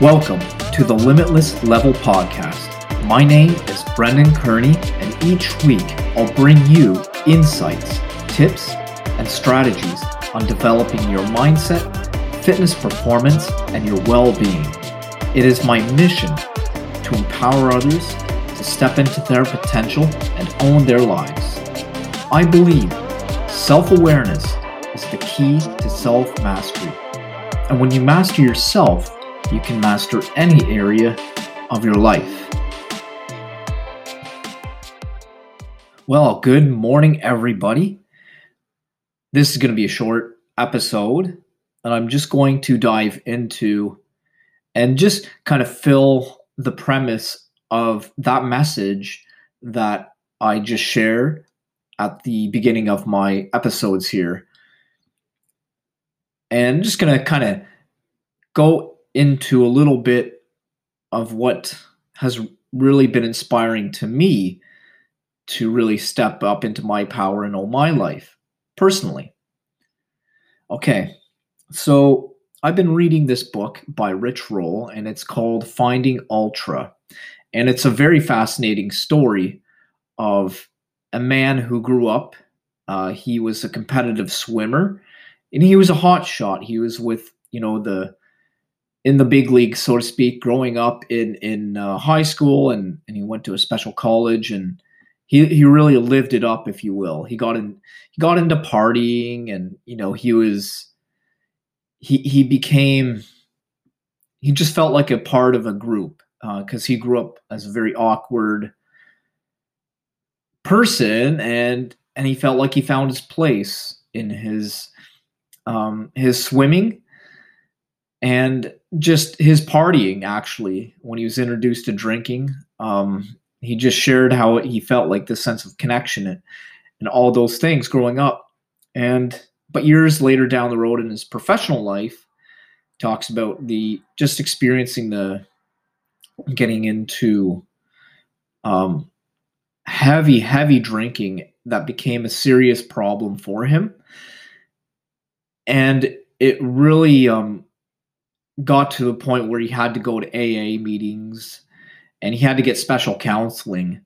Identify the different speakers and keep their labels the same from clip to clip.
Speaker 1: Welcome to the Limitless Level Podcast. My name is Brendan Kearney, and each week I'll bring you insights, tips, and strategies on developing your mindset, fitness performance, and your well being. It is my mission to empower others to step into their potential and own their lives. I believe self awareness is the key to self mastery. And when you master yourself, you can master any area of your life. Well, good morning, everybody. This is going to be a short episode, and I'm just going to dive into and just kind of fill the premise of that message that I just shared at the beginning of my episodes here. And I'm just going to kind of go into a little bit of what has really been inspiring to me to really step up into my power and own my life personally. Okay, so I've been reading this book by Rich Roll, and it's called Finding Ultra. And it's a very fascinating story of a man who grew up. Uh, he was a competitive swimmer, and he was a hot shot. He was with, you know, the in the big league, so to speak, growing up in in uh, high school, and and he went to a special college, and he he really lived it up, if you will. He got in he got into partying, and you know he was he he became he just felt like a part of a group because uh, he grew up as a very awkward person, and and he felt like he found his place in his um, his swimming and just his partying actually when he was introduced to drinking um, he just shared how he felt like this sense of connection and, and all those things growing up. And but years later down the road in his professional life talks about the just experiencing the getting into um, heavy heavy drinking that became a serious problem for him. And it really um, got to the point where he had to go to AA meetings and he had to get special counseling.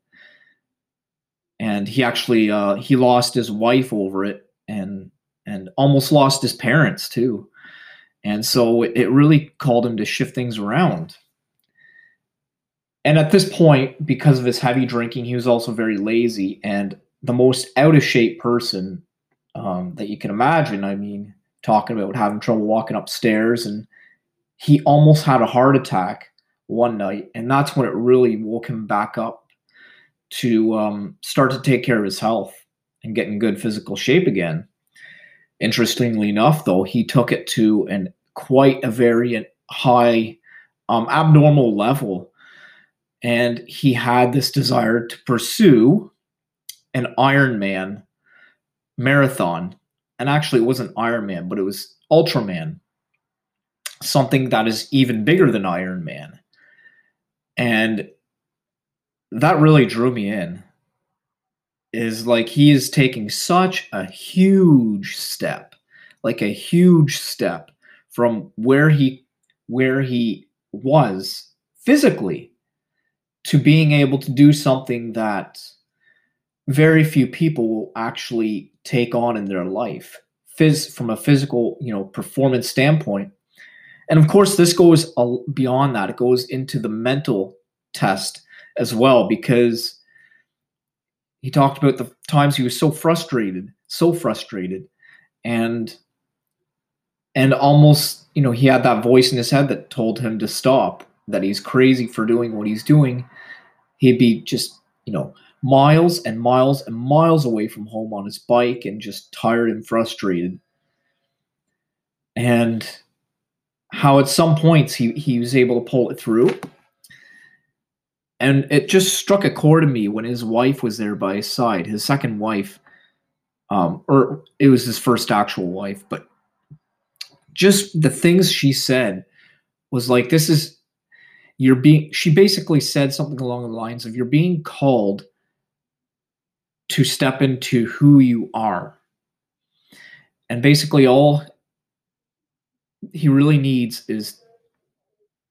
Speaker 1: And he actually uh, he lost his wife over it and and almost lost his parents too. And so it really called him to shift things around. And at this point, because of his heavy drinking, he was also very lazy and the most out of shape person um, that you can imagine. I mean, talking about having trouble walking upstairs and he almost had a heart attack one night, and that's when it really woke him back up to um, start to take care of his health and get in good physical shape again. Interestingly enough, though, he took it to an quite a very high, um, abnormal level, and he had this desire to pursue an Ironman marathon. And actually, it wasn't Ironman, but it was Ultraman something that is even bigger than Ironman. And that really drew me in. Is like he is taking such a huge step, like a huge step from where he where he was physically to being able to do something that very few people will actually take on in their life phys- from a physical you know performance standpoint and of course, this goes beyond that. It goes into the mental test as well, because he talked about the times he was so frustrated, so frustrated, and and almost, you know, he had that voice in his head that told him to stop, that he's crazy for doing what he's doing. He'd be just, you know, miles and miles and miles away from home on his bike and just tired and frustrated. And how at some points he, he was able to pull it through. And it just struck a chord in me when his wife was there by his side, his second wife, um, or it was his first actual wife, but just the things she said was like, this is, you're being, she basically said something along the lines of, you're being called to step into who you are. And basically, all he really needs is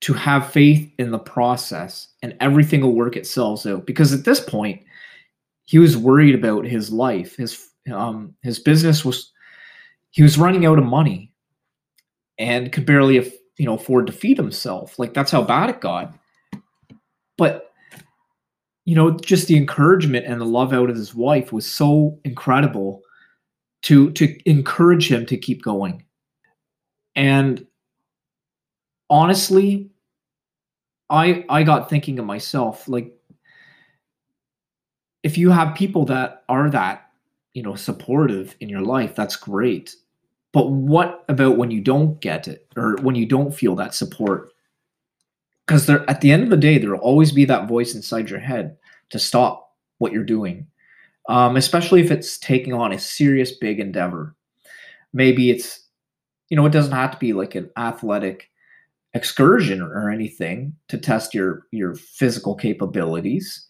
Speaker 1: to have faith in the process and everything will work itself out. Because at this point he was worried about his life. His um his business was he was running out of money and could barely you know afford to feed himself. Like that's how bad it got. But you know just the encouragement and the love out of his wife was so incredible to to encourage him to keep going and honestly i i got thinking of myself like if you have people that are that you know supportive in your life that's great. But what about when you don't get it or when you don't feel that support? Because there at the end of the day there will always be that voice inside your head to stop what you're doing um, especially if it's taking on a serious big endeavor. Maybe it's you know it doesn't have to be like an athletic excursion or anything to test your your physical capabilities.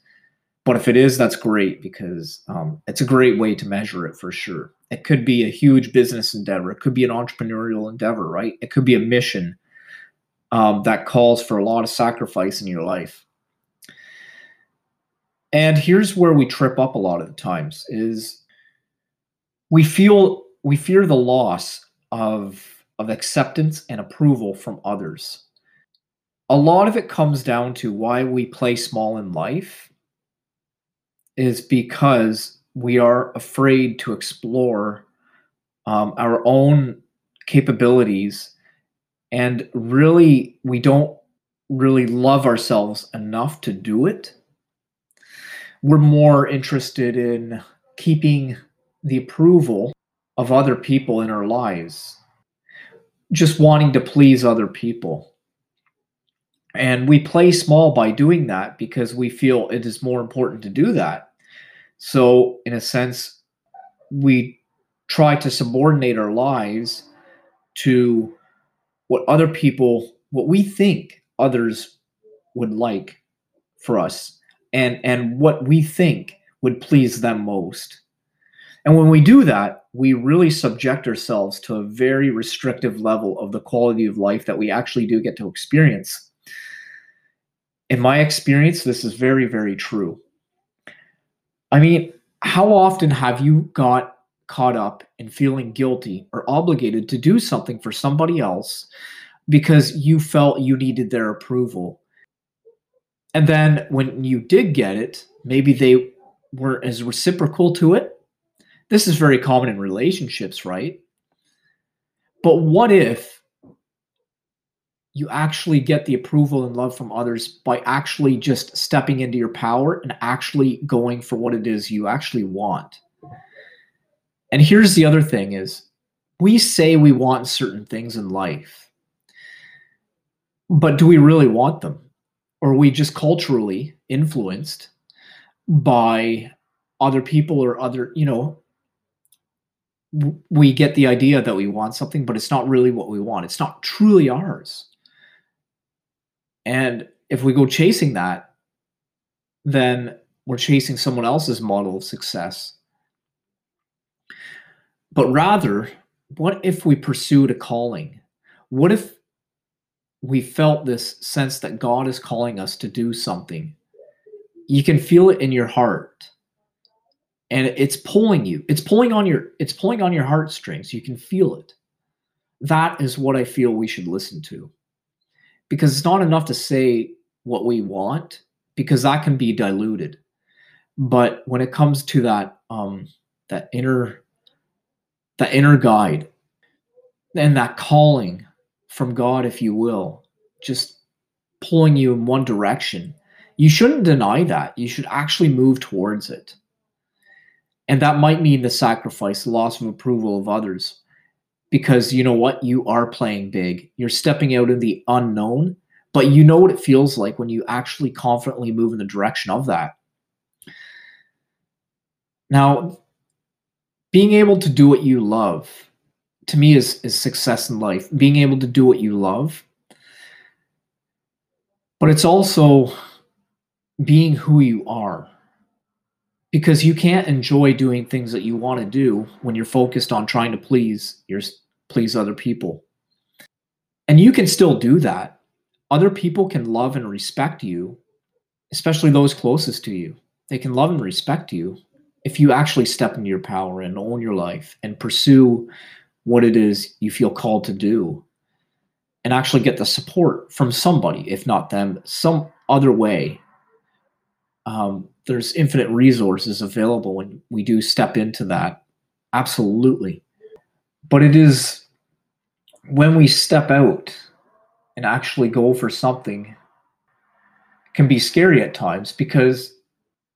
Speaker 1: But if it is that's great because um, it's a great way to measure it for sure. It could be a huge business endeavor. It could be an entrepreneurial endeavor right? It could be a mission um, that calls for a lot of sacrifice in your life. And here's where we trip up a lot of the times is we feel we fear the loss of of acceptance and approval from others. A lot of it comes down to why we play small in life is because we are afraid to explore um, our own capabilities and really we don't really love ourselves enough to do it we're more interested in keeping the approval of other people in our lives just wanting to please other people and we play small by doing that because we feel it is more important to do that so in a sense we try to subordinate our lives to what other people, what we think others would like for us and and what we think would please them most. And when we do that, we really subject ourselves to a very restrictive level of the quality of life that we actually do get to experience. In my experience, this is very, very true. I mean, how often have you got caught up in feeling guilty or obligated to do something for somebody else because you felt you needed their approval. And then when you did get it, maybe they weren't as reciprocal to it. This is very common in relationships, right? But what if you actually get the approval and love from others by actually just stepping into your power and actually going for what it is you actually want? And here's the other thing is we say we want certain things in life. But do we really want them? Or are we just culturally influenced by other people or other, you know, we get the idea that we want something, but it's not really what we want. It's not truly ours. And if we go chasing that, then we're chasing someone else's model of success but rather, what if we pursued a calling? What if we felt this sense that God is calling us to do something? You can feel it in your heart. And it's pulling you. It's pulling on your it's pulling on your heartstrings. You can feel it. That is what I feel we should listen to. Because it's not enough to say what we want because that can be diluted. But when it comes to that um that inner that inner guide and that calling from God, if you will, just pulling you in one direction. You shouldn't deny that. You should actually move towards it. And that might mean the sacrifice, loss of approval of others. Because you know what? You are playing big. You're stepping out in the unknown, but you know what it feels like when you actually confidently move in the direction of that. Now, being able to do what you love to me is is success in life being able to do what you love but it's also being who you are because you can't enjoy doing things that you want to do when you're focused on trying to please your please other people and you can still do that other people can love and respect you, especially those closest to you. They can love and respect you if you actually step into your power and own your life and pursue what it is you feel called to do and actually get the support from somebody, if not them, some other way. Um, there's infinite resources available when we do step into that. Absolutely. But it is when we step out and actually go for something can be scary at times because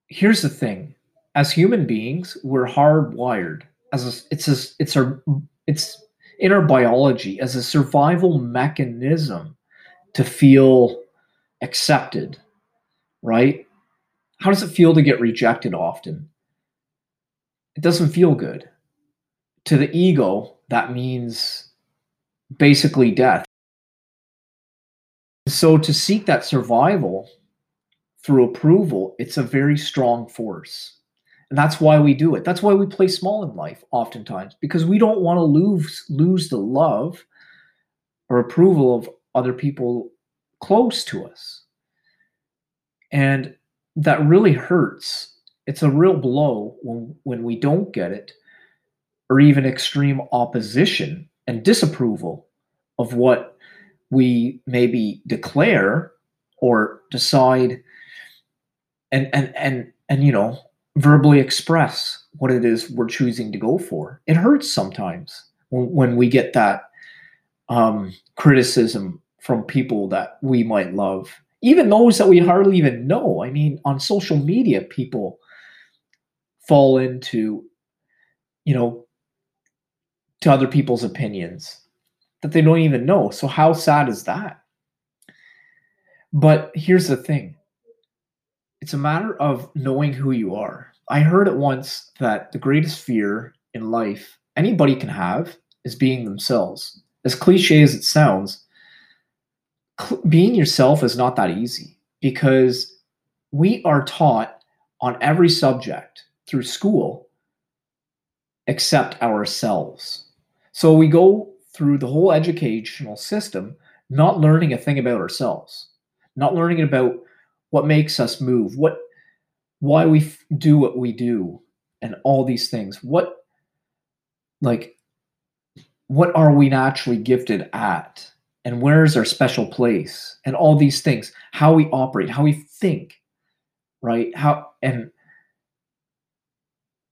Speaker 1: here's the thing as human beings we're hardwired as a, it's a, it's our it's in our biology as a survival mechanism to feel accepted, right? How does it feel to get rejected often? It doesn't feel good. To the ego, that means basically death. So to seek that survival through approval, it's a very strong force. And that's why we do it. That's why we play small in life oftentimes because we don't want to lose lose the love or approval of other people close to us. And that really hurts. It's a real blow when when we don't get it or even extreme opposition and disapproval of what we maybe declare or decide and and and and you know verbally express what it is we're choosing to go for. It hurts sometimes when, when we get that um, criticism from people that we might love, even those that we hardly even know. I mean, on social media, people fall into, you know, to other people's opinions that they don't even know. So, how sad is that? But here's the thing it's a matter of knowing who you are. I heard it once that the greatest fear in life anybody can have is being themselves. As cliche as it sounds, being yourself is not that easy because we are taught on every subject through school except ourselves. So we go through the whole educational system not learning a thing about ourselves, not learning about what makes us move, what why we f- do what we do and all these things. What like what are we naturally gifted at? And where's our special place? And all these things, how we operate, how we think, right? How and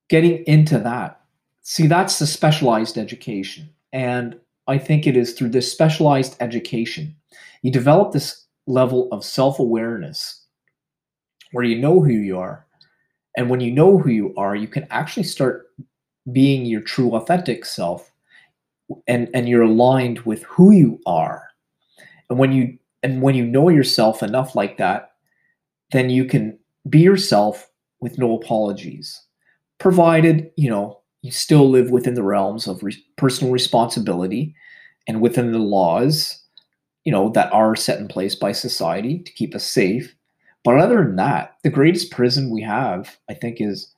Speaker 1: getting into that. See, that's the specialized education. And I think it is through this specialized education, you develop this level of self awareness where you know who you are. And when you know who you are, you can actually start being your true authentic self and and you're aligned with who you are. And when you and when you know yourself enough like that, then you can be yourself with no apologies. Provided, you know, you still live within the realms of re- personal responsibility and within the laws, you know, that are set in place by society to keep us safe but other than that, the greatest prison we have, I think, is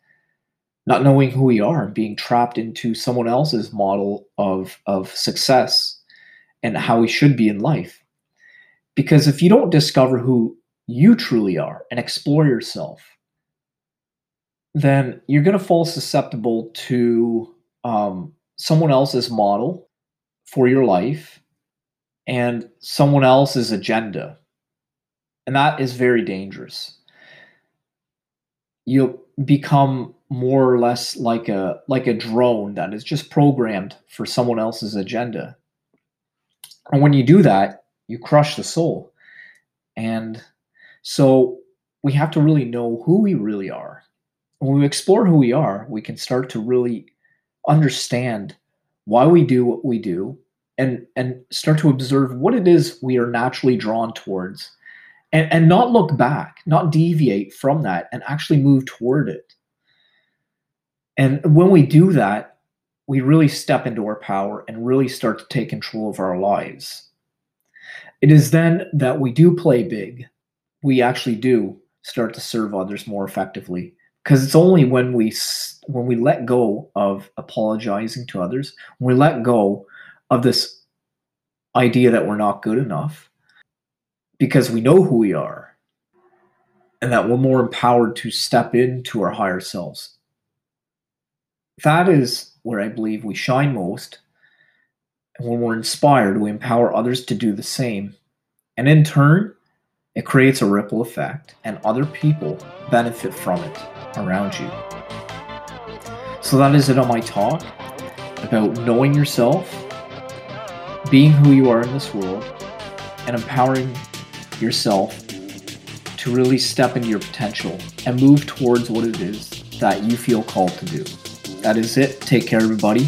Speaker 1: not knowing who we are and being trapped into someone else's model of, of success and how we should be in life. Because if you don't discover who you truly are and explore yourself, then you're going to fall susceptible to um, someone else's model for your life and someone else's agenda and that is very dangerous. You'll become more or less like a like a drone that is just programmed for someone else's agenda. And when you do that, you crush the soul. And so we have to really know who we really are. When we explore who we are, we can start to really understand why we do what we do and and start to observe what it is we are naturally drawn towards and, and not look back, not deviate from that, and actually move toward it. And when we do that, we really step into our power and really start to take control of our lives. It is then that we do play big. We actually do start to serve others more effectively because it's only when we when we let go of apologizing to others, when we let go of this idea that we're not good enough, because we know who we are and that we're more empowered to step into our higher selves. That is where I believe we shine most. And when we're inspired, we empower others to do the same. And in turn, it creates a ripple effect, and other people benefit from it around you. So that is it on my talk about knowing yourself, being who you are in this world, and empowering yourself to really step into your potential and move towards what it is that you feel called to do. That is it. Take care, everybody.